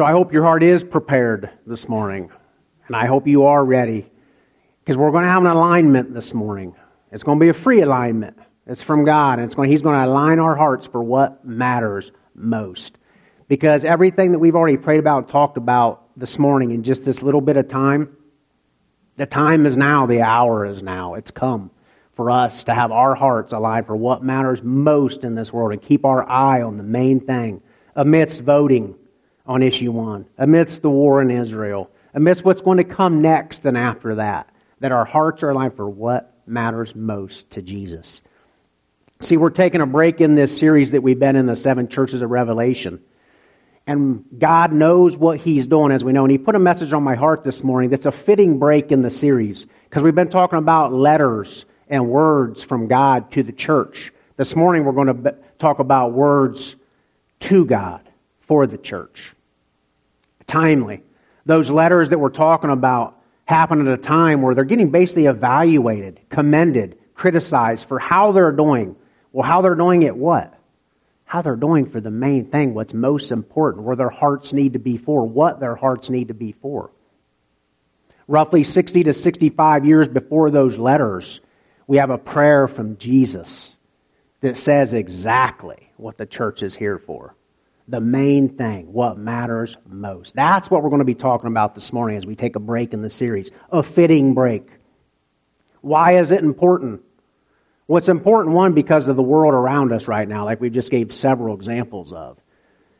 So I hope your heart is prepared this morning. And I hope you are ready. Because we're going to have an alignment this morning. It's going to be a free alignment. It's from God. And it's going, He's going to align our hearts for what matters most. Because everything that we've already prayed about and talked about this morning in just this little bit of time, the time is now, the hour is now. It's come for us to have our hearts aligned for what matters most in this world and keep our eye on the main thing amidst voting on issue one, amidst the war in Israel, amidst what's going to come next and after that, that our hearts are aligned for what matters most to Jesus. See, we're taking a break in this series that we've been in the seven churches of Revelation. And God knows what He's doing, as we know. And He put a message on my heart this morning that's a fitting break in the series because we've been talking about letters and words from God to the church. This morning, we're going to talk about words to God for the church. Timely. Those letters that we're talking about happen at a time where they're getting basically evaluated, commended, criticized for how they're doing. Well, how they're doing it what? How they're doing for the main thing, what's most important, where their hearts need to be for, what their hearts need to be for. Roughly 60 to 65 years before those letters, we have a prayer from Jesus that says exactly what the church is here for the main thing, what matters most. That's what we're going to be talking about this morning as we take a break in the series, a fitting break. Why is it important? Well, it's important, one, because of the world around us right now, like we just gave several examples of.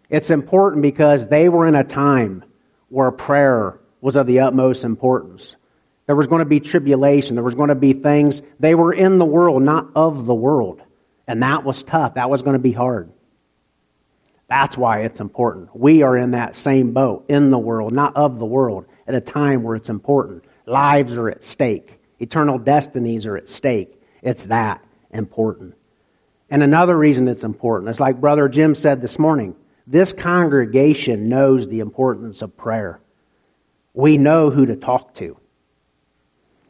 It's important because they were in a time where prayer was of the utmost importance. There was going to be tribulation. There was going to be things. They were in the world, not of the world. And that was tough. That was going to be hard. That's why it's important. We are in that same boat, in the world, not of the world, at a time where it's important. Lives are at stake, eternal destinies are at stake. It's that important. And another reason it's important is like Brother Jim said this morning this congregation knows the importance of prayer. We know who to talk to.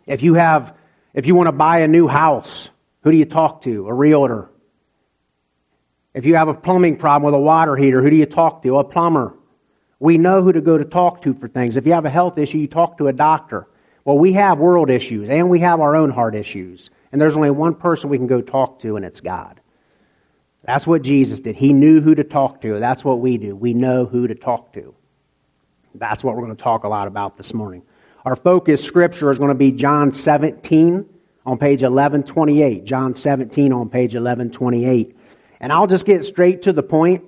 If you have, if you want to buy a new house, who do you talk to? A realtor. If you have a plumbing problem with a water heater, who do you talk to? A plumber. We know who to go to talk to for things. If you have a health issue, you talk to a doctor. Well, we have world issues and we have our own heart issues. And there's only one person we can go talk to, and it's God. That's what Jesus did. He knew who to talk to. That's what we do. We know who to talk to. That's what we're going to talk a lot about this morning. Our focus scripture is going to be John 17 on page 1128. John 17 on page 1128. And I'll just get straight to the point.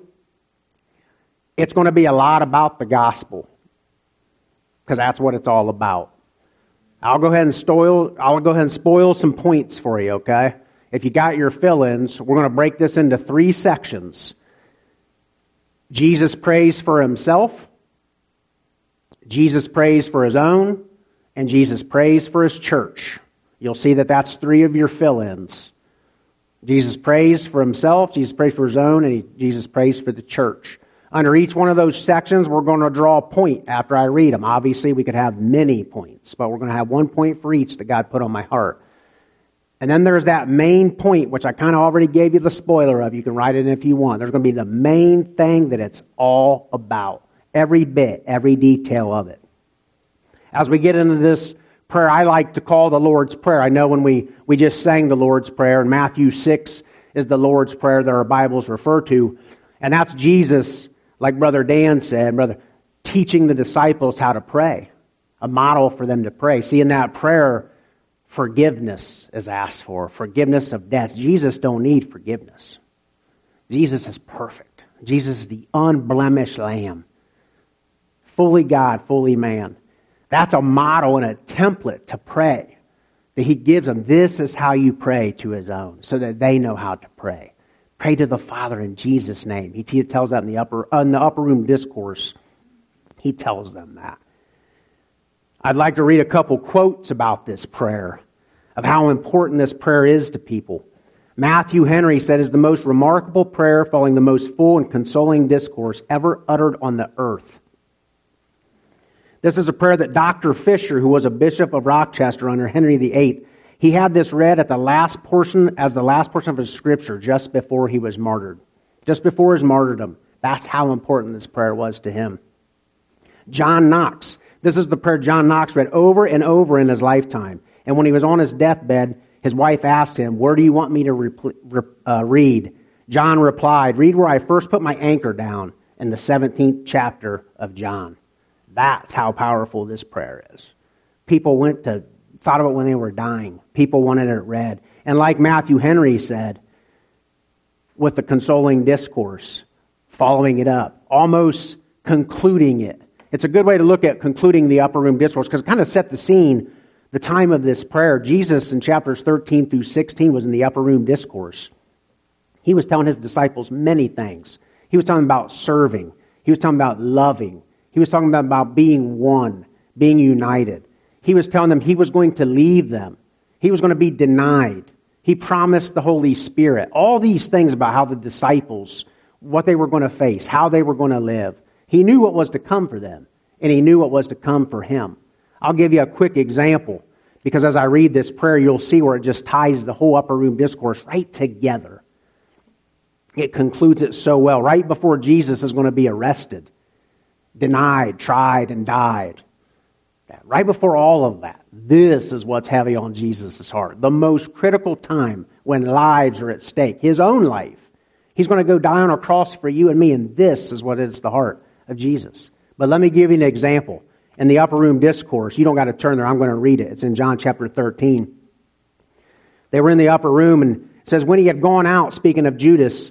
It's going to be a lot about the gospel because that's what it's all about. I'll go ahead and spoil, I'll go ahead and spoil some points for you, okay? If you got your fill-ins, we're going to break this into three sections. Jesus prays for himself, Jesus prays for his own, and Jesus prays for his church. You'll see that that's three of your fill-ins. Jesus prays for himself, Jesus prays for his own, and he, Jesus prays for the church. Under each one of those sections, we're going to draw a point after I read them. Obviously, we could have many points, but we're going to have one point for each that God put on my heart. And then there's that main point, which I kind of already gave you the spoiler of. You can write it in if you want. There's going to be the main thing that it's all about. Every bit, every detail of it. As we get into this prayer I like to call the Lord's Prayer. I know when we, we just sang the Lord's Prayer, and Matthew 6 is the Lord's Prayer that our Bibles refer to. And that's Jesus, like Brother Dan said, brother, teaching the disciples how to pray, a model for them to pray. See, in that prayer, forgiveness is asked for, forgiveness of debts. Jesus don't need forgiveness. Jesus is perfect. Jesus is the unblemished lamb, fully God, fully man. That's a model and a template to pray that he gives them. This is how you pray to his own so that they know how to pray. Pray to the Father in Jesus' name. He tells that in the upper, in the upper room discourse. He tells them that. I'd like to read a couple quotes about this prayer, of how important this prayer is to people. Matthew Henry said is the most remarkable prayer following the most full and consoling discourse ever uttered on the earth. This is a prayer that Dr. Fisher, who was a bishop of Rochester under Henry VIII, he had this read at the last portion, as the last portion of his scripture, just before he was martyred, just before his martyrdom. That's how important this prayer was to him. John Knox. This is the prayer John Knox read over and over in his lifetime. And when he was on his deathbed, his wife asked him, Where do you want me to re- uh, read? John replied, Read where I first put my anchor down in the 17th chapter of John. That's how powerful this prayer is. People went to, thought of it when they were dying. People wanted it read. And like Matthew Henry said, with the consoling discourse, following it up, almost concluding it. It's a good way to look at concluding the upper room discourse because it kind of set the scene, the time of this prayer. Jesus in chapters 13 through 16 was in the upper room discourse. He was telling his disciples many things. He was talking about serving. He was talking about loving. He was talking about, about being one, being united. He was telling them he was going to leave them. He was going to be denied. He promised the Holy Spirit. All these things about how the disciples, what they were going to face, how they were going to live. He knew what was to come for them, and he knew what was to come for him. I'll give you a quick example because as I read this prayer, you'll see where it just ties the whole upper room discourse right together. It concludes it so well. Right before Jesus is going to be arrested, denied, tried, and died. Right before all of that, this is what's heavy on Jesus' heart. The most critical time when lives are at stake, his own life. He's going to go die on a cross for you and me, and this is what is the heart of Jesus. But let me give you an example. In the upper room discourse, you don't got to turn there, I'm going to read it. It's in John chapter 13. They were in the upper room, and it says, When he had gone out, speaking of Judas,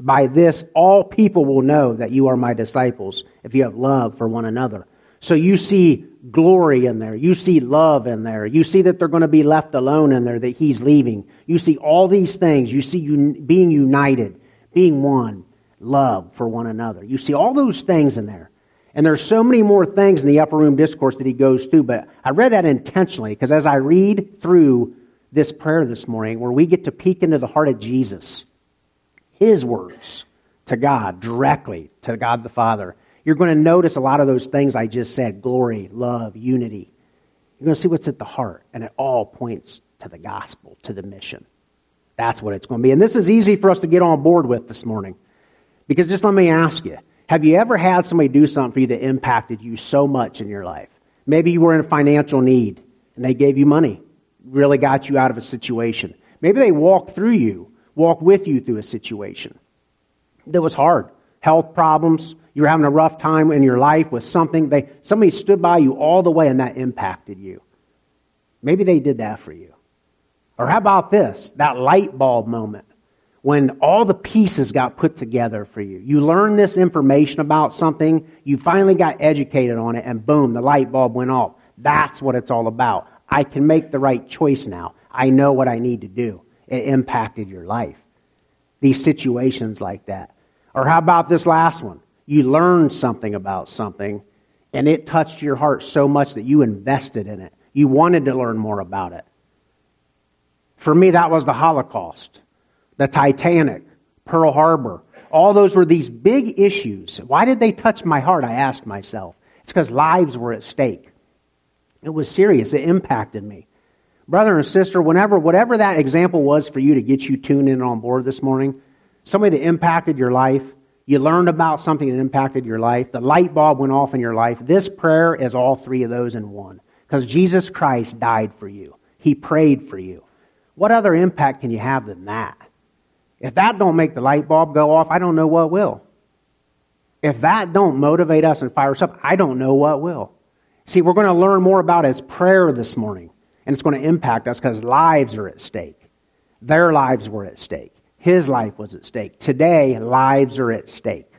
By this, all people will know that you are my disciples, if you have love for one another. So you see glory in there. You see love in there. You see that they're going to be left alone in there, that he's leaving. You see all these things. You see un- being united, being one, love for one another. You see all those things in there. And there's so many more things in the upper room discourse that he goes through, but I read that intentionally because as I read through this prayer this morning, where we get to peek into the heart of Jesus, his words to God directly, to God the Father, you're going to notice a lot of those things I just said glory, love, unity. You're going to see what's at the heart, and it all points to the gospel, to the mission. That's what it's going to be. And this is easy for us to get on board with this morning. Because just let me ask you have you ever had somebody do something for you that impacted you so much in your life? Maybe you were in financial need and they gave you money, really got you out of a situation. Maybe they walked through you, walked with you through a situation that was hard. Health problems, you were having a rough time in your life with something. They, somebody stood by you all the way and that impacted you. Maybe they did that for you. Or how about this? That light bulb moment when all the pieces got put together for you. You learned this information about something, you finally got educated on it, and boom, the light bulb went off. That's what it's all about. I can make the right choice now. I know what I need to do. It impacted your life. These situations like that. Or how about this last one? You learned something about something, and it touched your heart so much that you invested in it. You wanted to learn more about it. For me, that was the Holocaust the Titanic, Pearl Harbor. All those were these big issues. Why did they touch my heart? I asked myself. It's because lives were at stake. It was serious. It impacted me. Brother and sister, whenever, whatever that example was for you to get you tuned in on board this morning, somebody that impacted your life, you learned about something that impacted your life, the light bulb went off in your life. This prayer is all three of those in one. Because Jesus Christ died for you. He prayed for you. What other impact can you have than that? If that don't make the light bulb go off, I don't know what will. If that don't motivate us and fire us up, I don't know what will. See, we're going to learn more about his prayer this morning, and it's going to impact us because lives are at stake. Their lives were at stake. His life was at stake. Today, lives are at stake.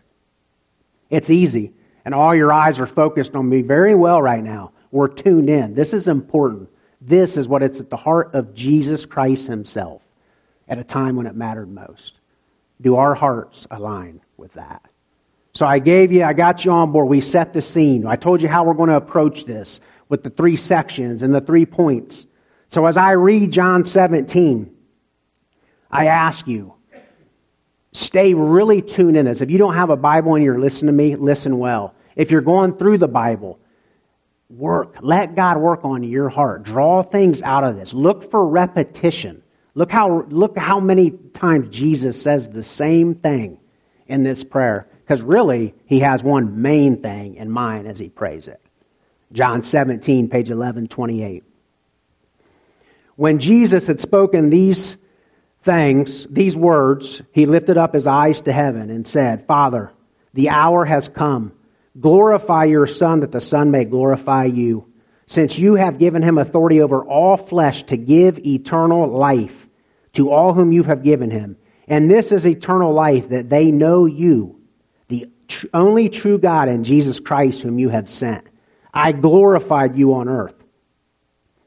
It's easy, and all your eyes are focused on me very well right now. We're tuned in. This is important. This is what it's at the heart of Jesus Christ himself at a time when it mattered most? Do our hearts align with that? So I gave you, I got you on board. We set the scene. I told you how we're going to approach this with the three sections and the three points. So as I read John 17, I ask you, stay really tuned in this. If you don't have a Bible and you're listening to me, listen well. If you're going through the Bible, work. Let God work on your heart. Draw things out of this. Look for repetition. Look how, look how many times Jesus says the same thing in this prayer. Because really, he has one main thing in mind as he prays it. John 17, page 1128. When Jesus had spoken these things, these words, he lifted up his eyes to heaven and said, Father, the hour has come. Glorify your Son, that the Son may glorify you, since you have given him authority over all flesh to give eternal life to all whom you have given him. And this is eternal life, that they know you, the tr- only true God, and Jesus Christ, whom you have sent. I glorified you on earth,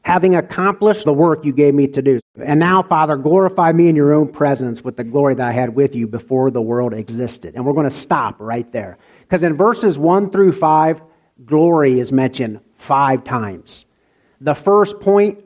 having accomplished the work you gave me to do. And now, Father, glorify me in your own presence with the glory that I had with you before the world existed. And we're going to stop right there. Because in verses 1 through 5, glory is mentioned five times. The first point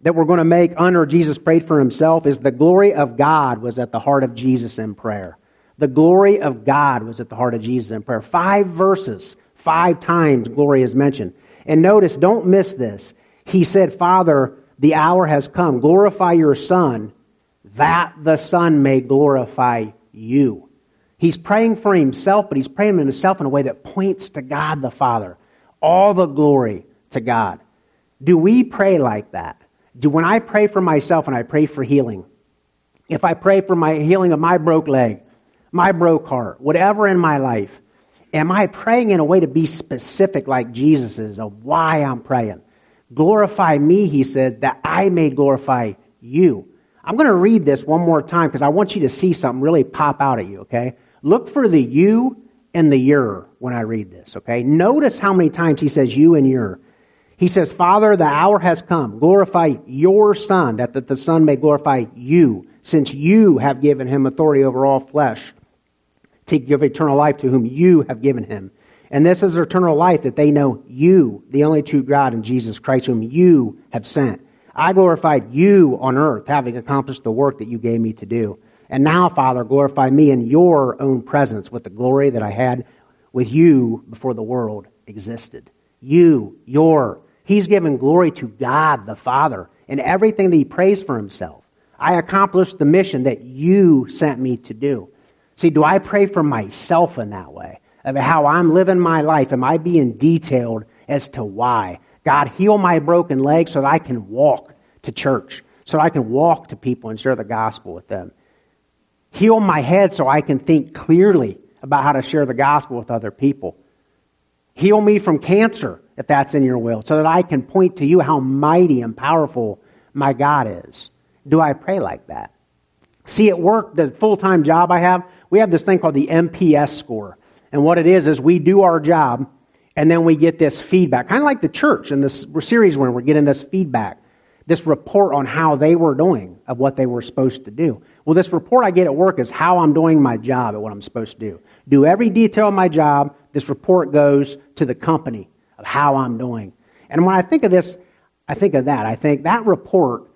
that we're going to make under Jesus prayed for himself is the glory of God was at the heart of Jesus in prayer. The glory of God was at the heart of Jesus in prayer. Five verses, five times glory is mentioned. And notice, don't miss this. He said, Father, the hour has come. Glorify your Son, that the Son may glorify you. He's praying for himself, but he's praying for himself in a way that points to God the Father. All the glory to God. Do we pray like that? Do when I pray for myself and I pray for healing, if I pray for my healing of my broke leg, my broke heart, whatever in my life, am I praying in a way to be specific like Jesus is of why I'm praying? Glorify me, he said, that I may glorify you. I'm going to read this one more time because I want you to see something really pop out at you, okay? Look for the you and the your when I read this, okay? Notice how many times he says you and your. He says, Father, the hour has come. Glorify your Son, that the Son may glorify you, since you have given him authority over all flesh to give eternal life to whom you have given him. And this is eternal life, that they know you, the only true God, and Jesus Christ, whom you have sent. I glorified you on earth, having accomplished the work that you gave me to do. And now, Father, glorify me in your own presence with the glory that I had with you before the world existed. You, your. He's given glory to God the Father in everything that he prays for himself. I accomplished the mission that you sent me to do. See, do I pray for myself in that way? Of how I'm living my life? Am I being detailed as to why? God, heal my broken leg so that I can walk to church, so I can walk to people and share the gospel with them. Heal my head so I can think clearly about how to share the gospel with other people. Heal me from cancer, if that's in your will, so that I can point to you how mighty and powerful my God is. Do I pray like that? See, at work, the full time job I have, we have this thing called the MPS score. And what it is, is we do our job and then we get this feedback, kind of like the church in this series when we're getting this feedback this report on how they were doing of what they were supposed to do. Well, this report I get at work is how I'm doing my job at what I'm supposed to do. Do every detail of my job. This report goes to the company of how I'm doing. And when I think of this, I think of that. I think that report,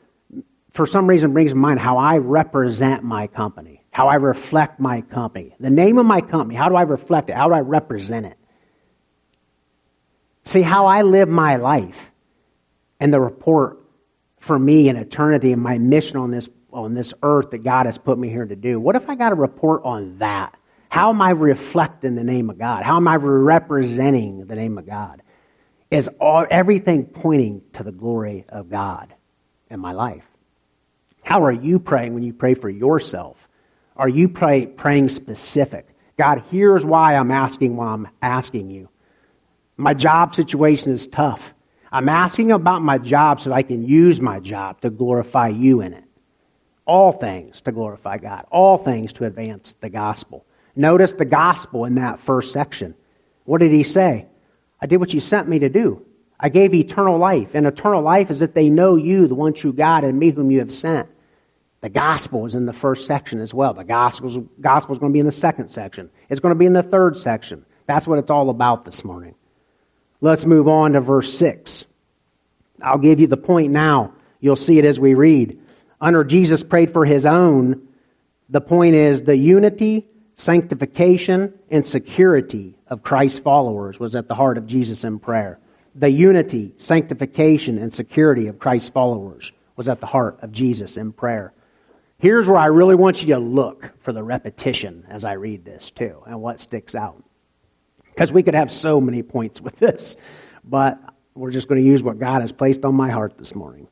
for some reason, brings to mind how I represent my company, how I reflect my company. The name of my company, how do I reflect it? How do I represent it? See, how I live my life and the report for me in eternity and my mission on this, on this earth that God has put me here to do? What if I got a report on that? How am I reflecting the name of God? How am I representing the name of God? Is all, everything pointing to the glory of God in my life? How are you praying when you pray for yourself? Are you pray, praying specific? God, here's why I'm asking why I'm asking you. My job situation is tough. I'm asking about my job so I can use my job to glorify you in it. All things to glorify God, all things to advance the gospel. Notice the gospel in that first section. What did he say? I did what you sent me to do. I gave eternal life. And eternal life is that they know you, the one true God, and me whom you have sent. The gospel is in the first section as well. The gospel is going to be in the second section. It's going to be in the third section. That's what it's all about this morning. Let's move on to verse 6. I'll give you the point now. You'll see it as we read. Under Jesus prayed for his own, the point is the unity, sanctification, and security of Christ's followers was at the heart of Jesus in prayer. The unity, sanctification, and security of Christ's followers was at the heart of Jesus in prayer. Here's where I really want you to look for the repetition as I read this, too, and what sticks out. Because we could have so many points with this, but we're just going to use what God has placed on my heart this morning.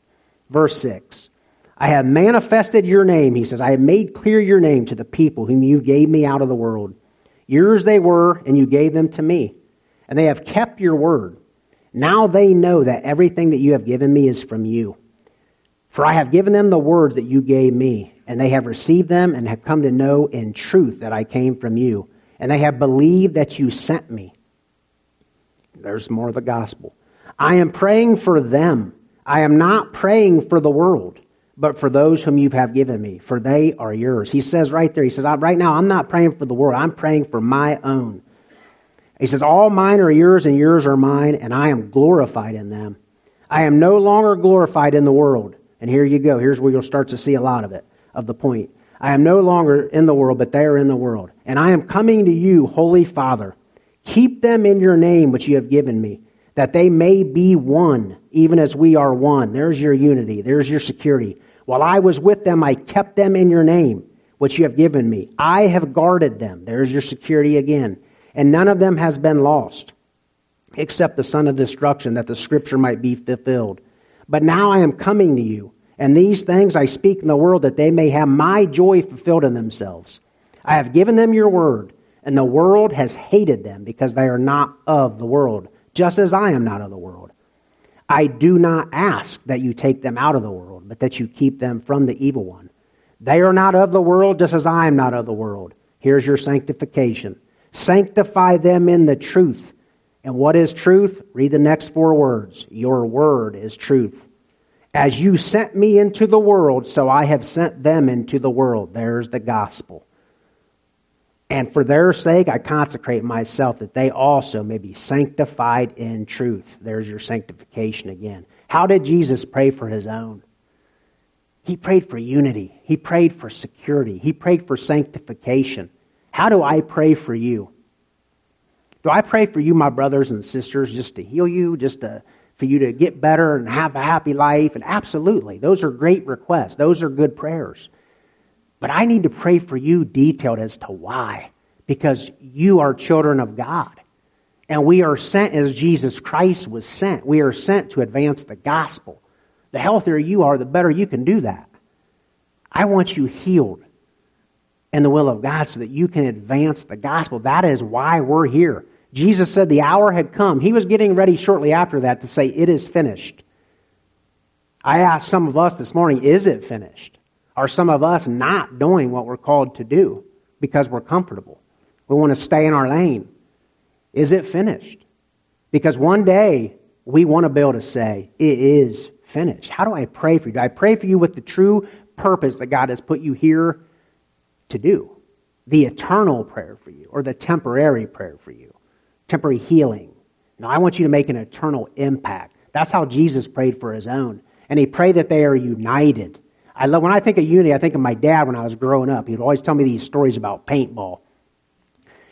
Verse 6 I have manifested your name, he says. I have made clear your name to the people whom you gave me out of the world. Yours they were, and you gave them to me. And they have kept your word. Now they know that everything that you have given me is from you. For I have given them the word that you gave me, and they have received them and have come to know in truth that I came from you, and they have believed that you sent me. There's more of the gospel. I am praying for them. I am not praying for the world, but for those whom you have given me, for they are yours. He says right there, he says, right now I'm not praying for the world, I'm praying for my own. He says, All mine are yours, and yours are mine, and I am glorified in them. I am no longer glorified in the world and here you go. Here's where you'll start to see a lot of it, of the point. I am no longer in the world, but they are in the world. And I am coming to you, Holy Father. Keep them in your name, which you have given me, that they may be one, even as we are one. There's your unity. There's your security. While I was with them, I kept them in your name, which you have given me. I have guarded them. There's your security again. And none of them has been lost, except the son of destruction, that the scripture might be fulfilled. But now I am coming to you, and these things I speak in the world that they may have my joy fulfilled in themselves. I have given them your word, and the world has hated them because they are not of the world, just as I am not of the world. I do not ask that you take them out of the world, but that you keep them from the evil one. They are not of the world, just as I am not of the world. Here's your sanctification. Sanctify them in the truth. And what is truth? Read the next four words. Your word is truth. As you sent me into the world, so I have sent them into the world. There's the gospel. And for their sake, I consecrate myself that they also may be sanctified in truth. There's your sanctification again. How did Jesus pray for his own? He prayed for unity. He prayed for security. He prayed for sanctification. How do I pray for you? Do I pray for you, my brothers and sisters, just to heal you, just to, for you to get better and have a happy life? And absolutely, those are great requests. Those are good prayers. But I need to pray for you detailed as to why. Because you are children of God. And we are sent as Jesus Christ was sent. We are sent to advance the gospel. The healthier you are, the better you can do that. I want you healed in the will of God so that you can advance the gospel. That is why we're here. Jesus said the hour had come. He was getting ready shortly after that to say, It is finished. I asked some of us this morning, Is it finished? Are some of us not doing what we're called to do because we're comfortable? We want to stay in our lane. Is it finished? Because one day we want to be able to say, It is finished. How do I pray for you? Do I pray for you with the true purpose that God has put you here to do? The eternal prayer for you or the temporary prayer for you? Temporary healing. Now, I want you to make an eternal impact. That's how Jesus prayed for his own. And he prayed that they are united. I love, when I think of unity, I think of my dad when I was growing up. He would always tell me these stories about paintball.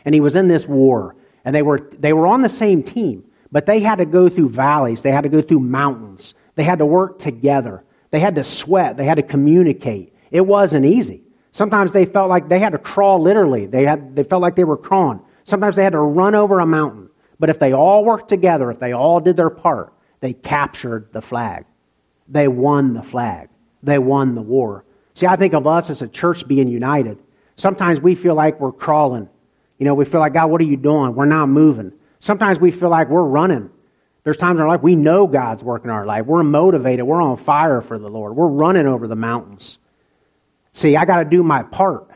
And he was in this war, and they were, they were on the same team, but they had to go through valleys, they had to go through mountains, they had to work together, they had to sweat, they had to communicate. It wasn't easy. Sometimes they felt like they had to crawl literally, they, had, they felt like they were crawling. Sometimes they had to run over a mountain. But if they all worked together, if they all did their part, they captured the flag. They won the flag. They won the war. See, I think of us as a church being united. Sometimes we feel like we're crawling. You know, we feel like, God, what are you doing? We're not moving. Sometimes we feel like we're running. There's times in our life we know God's working in our life. We're motivated. We're on fire for the Lord. We're running over the mountains. See, I got to do my part.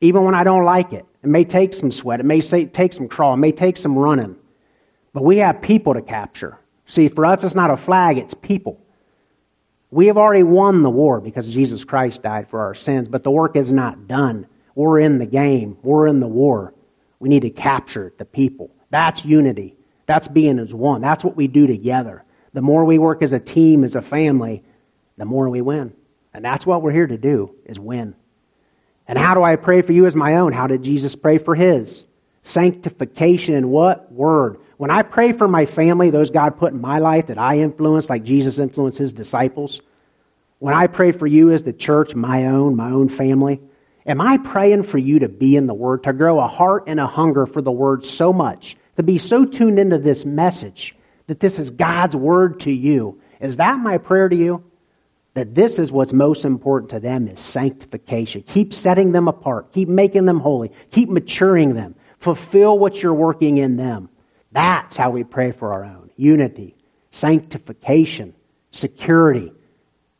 Even when I don't like it. It may take some sweat. It may take some crawl. It may take some running. But we have people to capture. See, for us, it's not a flag, it's people. We have already won the war because Jesus Christ died for our sins, but the work is not done. We're in the game, we're in the war. We need to capture the people. That's unity. That's being as one. That's what we do together. The more we work as a team, as a family, the more we win. And that's what we're here to do, is win. And how do I pray for you as my own? How did Jesus pray for his? Sanctification in what? Word. When I pray for my family, those God put in my life that I influence, like Jesus influenced his disciples, when I pray for you as the church, my own, my own family, am I praying for you to be in the Word, to grow a heart and a hunger for the Word so much, to be so tuned into this message that this is God's Word to you? Is that my prayer to you? That this is what's most important to them is sanctification. Keep setting them apart. Keep making them holy. Keep maturing them. Fulfill what you're working in them. That's how we pray for our own. Unity, sanctification, security,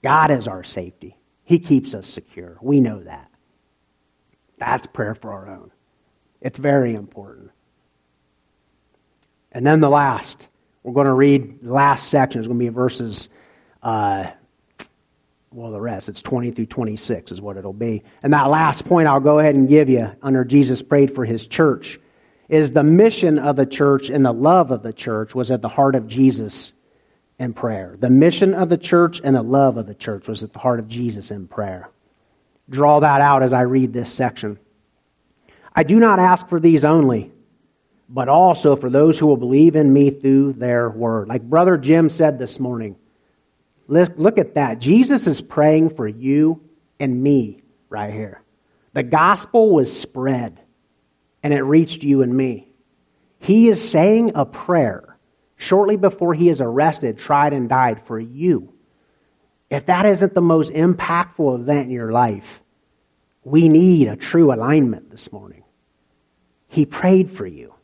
God is our safety. He keeps us secure. We know that. That's prayer for our own. It's very important. And then the last, we're going to read the last section is going to be verses, uh, well, the rest, it's 20 through 26 is what it'll be. And that last point I'll go ahead and give you under Jesus prayed for his church is the mission of the church and the love of the church was at the heart of Jesus and prayer. The mission of the church and the love of the church was at the heart of Jesus in prayer. Draw that out as I read this section. I do not ask for these only, but also for those who will believe in me through their word. Like Brother Jim said this morning, look at that. Jesus is praying for you and me right here. The gospel was spread and it reached you and me. He is saying a prayer shortly before he is arrested, tried, and died for you. If that isn't the most impactful event in your life, we need a true alignment this morning. He prayed for you.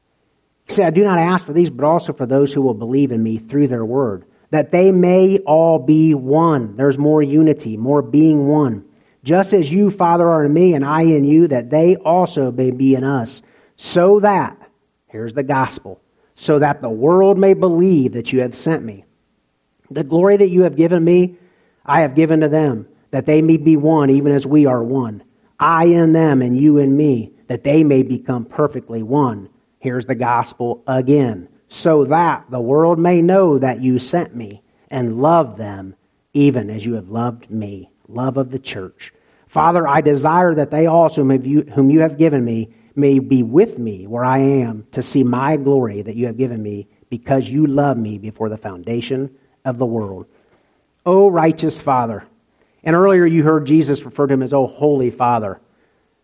He said, I do not ask for these, but also for those who will believe in me through their word, that they may all be one. There's more unity, more being one. Just as you, Father, are in me and I in you, that they also may be in us, so that, here's the gospel, so that the world may believe that you have sent me. The glory that you have given me, I have given to them, that they may be one, even as we are one. I in them and you in me, that they may become perfectly one. Here's the gospel again. So that the world may know that you sent me and love them, even as you have loved me. Love of the church. Father, I desire that they also, whom you have given me, may be with me where I am to see my glory that you have given me because you love me before the foundation of the world. O righteous Father. And earlier you heard Jesus refer to him as O Holy Father.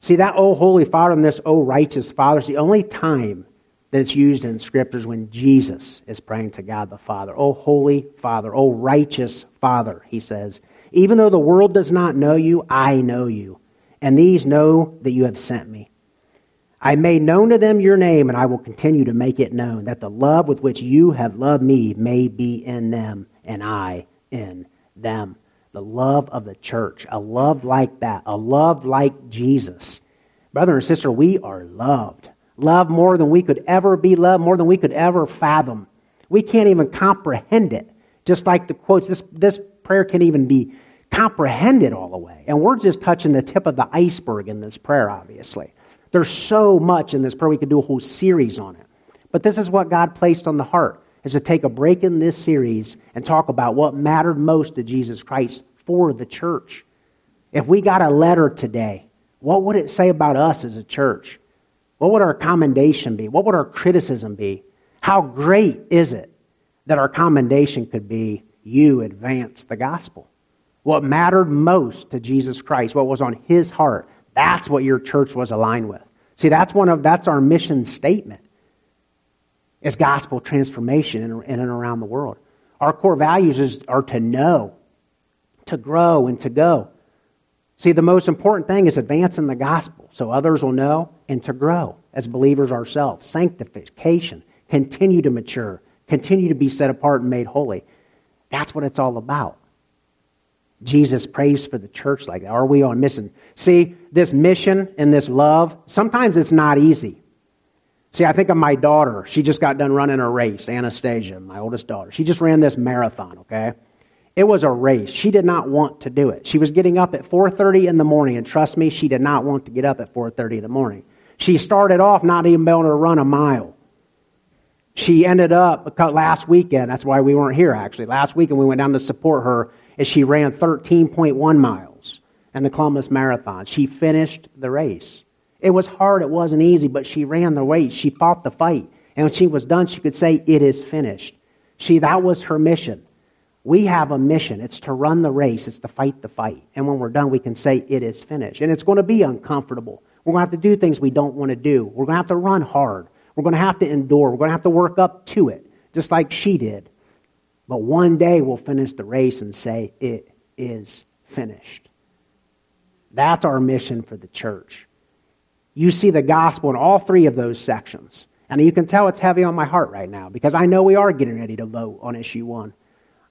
See, that O Holy Father and this O Righteous Father is the only time that it's used in scriptures when Jesus is praying to God the Father. Oh, Holy Father, oh, Righteous Father, he says. Even though the world does not know you, I know you. And these know that you have sent me. I made known to them your name, and I will continue to make it known, that the love with which you have loved me may be in them, and I in them. The love of the church, a love like that, a love like Jesus. Brother and sister, we are loved. Loved more than we could ever be loved, more than we could ever fathom. We can't even comprehend it. Just like the quotes, this, this prayer can't even be comprehended all the way. And we're just touching the tip of the iceberg in this prayer, obviously. There's so much in this prayer. We could do a whole series on it. But this is what God placed on the heart, is to take a break in this series and talk about what mattered most to Jesus Christ for the church. If we got a letter today, what would it say about us as a church? What would our commendation be? What would our criticism be? How great is it that our commendation could be you advance the gospel? What mattered most to Jesus Christ, what was on his heart, that's what your church was aligned with. See, that's one of that's our mission statement. Is gospel transformation in, and around the world. Our core values is, are to know, to grow, and to go. See, the most important thing is advancing the gospel so others will know and to grow as believers ourselves. Sanctification, continue to mature, continue to be set apart and made holy. That's what it's all about. Jesus prays for the church like that? Are we on mission? See, this mission and this love, sometimes it's not easy. See, I think of my daughter. She just got done running a race, Anastasia, my oldest daughter. She just ran this marathon, okay? It was a race. She did not want to do it. She was getting up at 4:30 in the morning, and trust me, she did not want to get up at 4:30 in the morning. She started off not even being able to run a mile. She ended up last weekend, that's why we weren't here actually. Last weekend we went down to support her as she ran 13.1 miles in the Columbus Marathon. She finished the race. It was hard, it wasn't easy, but she ran the race. She fought the fight. And when she was done, she could say, It is finished. She, that was her mission. We have a mission. It's to run the race, it's to fight the fight. And when we're done, we can say, It is finished. And it's going to be uncomfortable. We're going to have to do things we don't want to do. We're going to have to run hard. We're going to have to endure. We're going to have to work up to it, just like she did. But one day we'll finish the race and say, It is finished. That's our mission for the church. You see the gospel in all three of those sections. And you can tell it's heavy on my heart right now because I know we are getting ready to vote on issue one.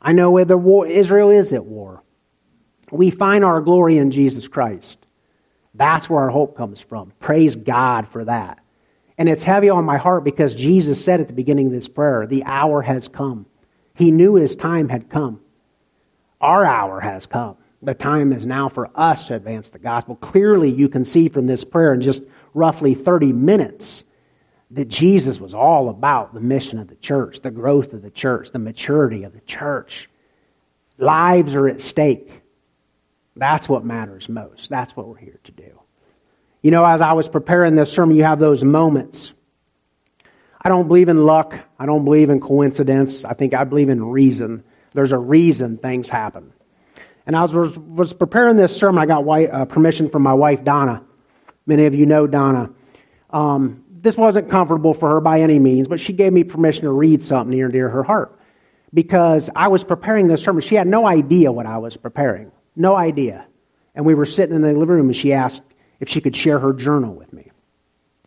I know whether war, Israel is at war. We find our glory in Jesus Christ. That's where our hope comes from. Praise God for that. And it's heavy on my heart because Jesus said at the beginning of this prayer, the hour has come. He knew his time had come. Our hour has come. The time is now for us to advance the gospel. Clearly, you can see from this prayer in just roughly 30 minutes that Jesus was all about the mission of the church, the growth of the church, the maturity of the church. Lives are at stake. That's what matters most. That's what we're here to do. You know, as I was preparing this sermon, you have those moments. I don't believe in luck. I don't believe in coincidence. I think I believe in reason. There's a reason things happen. And I was, was preparing this sermon. I got uh, permission from my wife, Donna. Many of you know Donna. Um, this wasn't comfortable for her by any means, but she gave me permission to read something near and dear her heart because I was preparing this sermon. She had no idea what I was preparing, no idea. And we were sitting in the living room, and she asked if she could share her journal with me.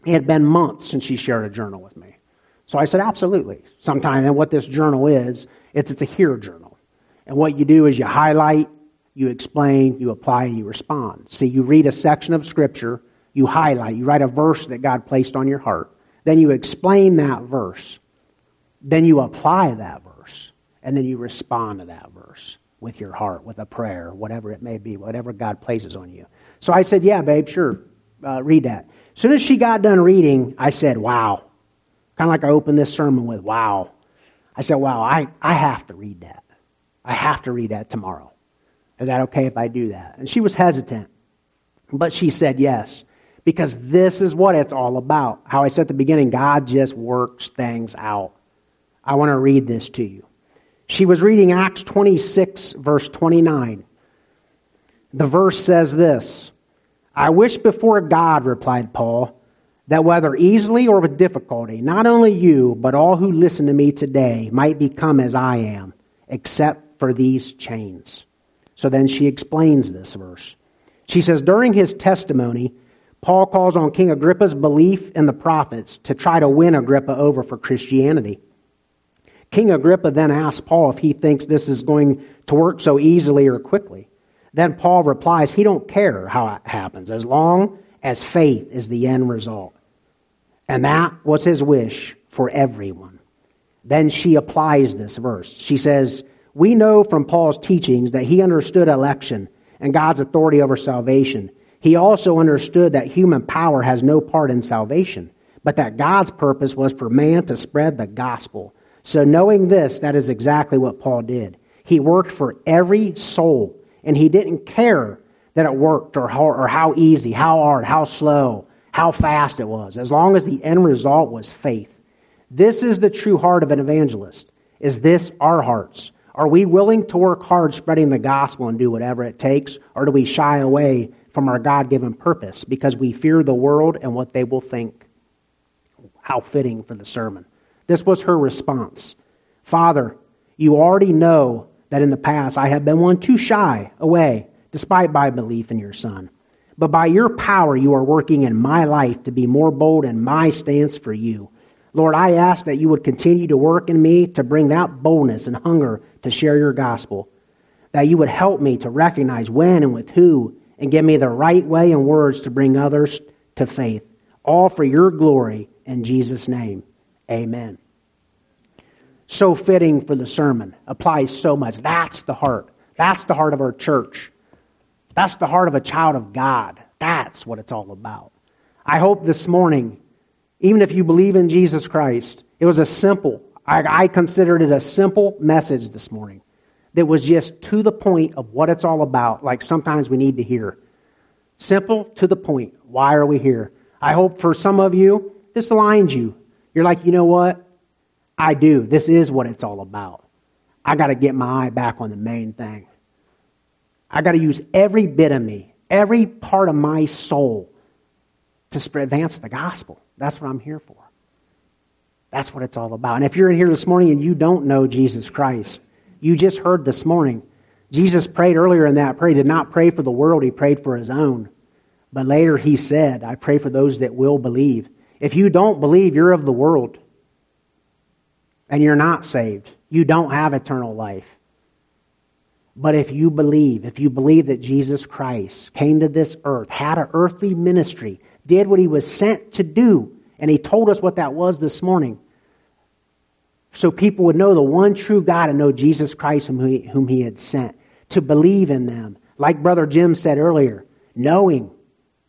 It had been months since she shared a journal with me. So I said, absolutely. Sometime, and what this journal is, it's, it's a hear journal. And what you do is you highlight, you explain, you apply, and you respond. See, you read a section of Scripture you highlight, you write a verse that God placed on your heart. Then you explain that verse. Then you apply that verse. And then you respond to that verse with your heart, with a prayer, whatever it may be, whatever God places on you. So I said, Yeah, babe, sure, uh, read that. As soon as she got done reading, I said, Wow. Kind of like I opened this sermon with, Wow. I said, Wow, I, I have to read that. I have to read that tomorrow. Is that okay if I do that? And she was hesitant, but she said yes because this is what it's all about. How I said at the beginning, God just works things out. I want to read this to you. She was reading Acts 26, verse 29. The verse says this I wish before God, replied Paul, that whether easily or with difficulty, not only you, but all who listen to me today might become as I am, except for these chains. So then she explains this verse. She says, During his testimony, Paul calls on King Agrippa's belief in the prophets to try to win Agrippa over for Christianity. King Agrippa then asks Paul if he thinks this is going to work so easily or quickly. Then Paul replies he don't care how it happens as long as faith is the end result. And that was his wish for everyone. Then she applies this verse. She says, "We know from Paul's teachings that he understood election and God's authority over salvation." He also understood that human power has no part in salvation, but that God's purpose was for man to spread the gospel. So, knowing this, that is exactly what Paul did. He worked for every soul, and he didn't care that it worked or how, or how easy, how hard, how slow, how fast it was, as long as the end result was faith. This is the true heart of an evangelist. Is this our hearts? Are we willing to work hard spreading the gospel and do whatever it takes, or do we shy away from our God given purpose because we fear the world and what they will think. How fitting for the sermon. This was her response Father, you already know that in the past I have been one to shy away, despite my belief in your Son. But by your power, you are working in my life to be more bold in my stance for you. Lord, I ask that you would continue to work in me to bring that boldness and hunger to share your gospel. That you would help me to recognize when and with who and give me the right way and words to bring others to faith. All for your glory in Jesus' name. Amen. So fitting for the sermon. Applies so much. That's the heart. That's the heart of our church. That's the heart of a child of God. That's what it's all about. I hope this morning, even if you believe in Jesus Christ, It was a simple, I, I considered it a simple message this morning that was just to the point of what it's all about, like sometimes we need to hear. Simple to the point. Why are we here? I hope for some of you, this aligns you. You're like, you know what? I do. This is what it's all about. I got to get my eye back on the main thing. I got to use every bit of me, every part of my soul to spread, advance the gospel. That's what I'm here for. That's what it's all about. And if you're in here this morning and you don't know Jesus Christ, you just heard this morning, Jesus prayed earlier in that prayer. He did not pray for the world, he prayed for his own. But later he said, I pray for those that will believe. If you don't believe, you're of the world and you're not saved. You don't have eternal life. But if you believe, if you believe that Jesus Christ came to this earth, had an earthly ministry, did what he was sent to do, and he told us what that was this morning, so people would know the one true God and know Jesus Christ whom he, whom he had sent, to believe in them. Like Brother Jim said earlier, knowing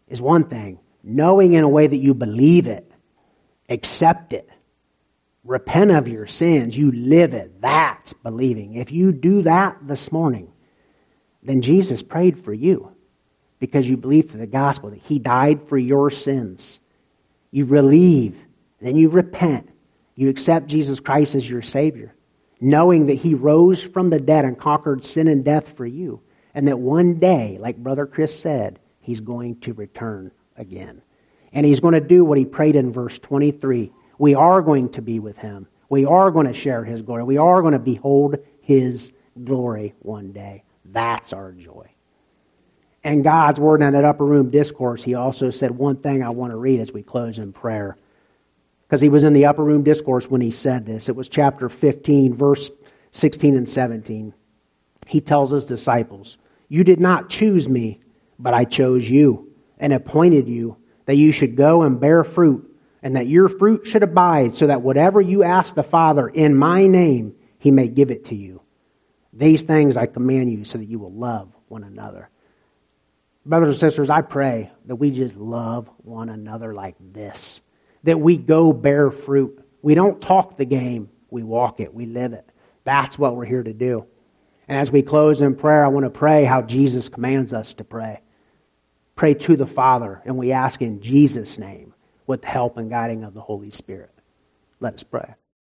is one thing, knowing in a way that you believe it, accept it, repent of your sins, you live it. That's believing. If you do that this morning, then Jesus prayed for you because you believe the gospel that he died for your sins. You believe, then you repent. You accept Jesus Christ as your Savior, knowing that he rose from the dead and conquered sin and death for you, and that one day, like Brother Chris said, he's going to return again. And he's going to do what he prayed in verse 23 we are going to be with him. We are going to share his glory. We are going to behold his glory one day. That's our joy. And God's word in that upper room discourse, he also said one thing I want to read as we close in prayer. Because he was in the upper room discourse when he said this. It was chapter 15, verse 16 and 17. He tells his disciples, You did not choose me, but I chose you and appointed you that you should go and bear fruit and that your fruit should abide, so that whatever you ask the Father in my name, he may give it to you. These things I command you so that you will love one another. Brothers and sisters, I pray that we just love one another like this, that we go bear fruit. We don't talk the game, we walk it, we live it. That's what we're here to do. And as we close in prayer, I want to pray how Jesus commands us to pray. Pray to the Father, and we ask in Jesus' name with the help and guiding of the Holy Spirit. Let us pray.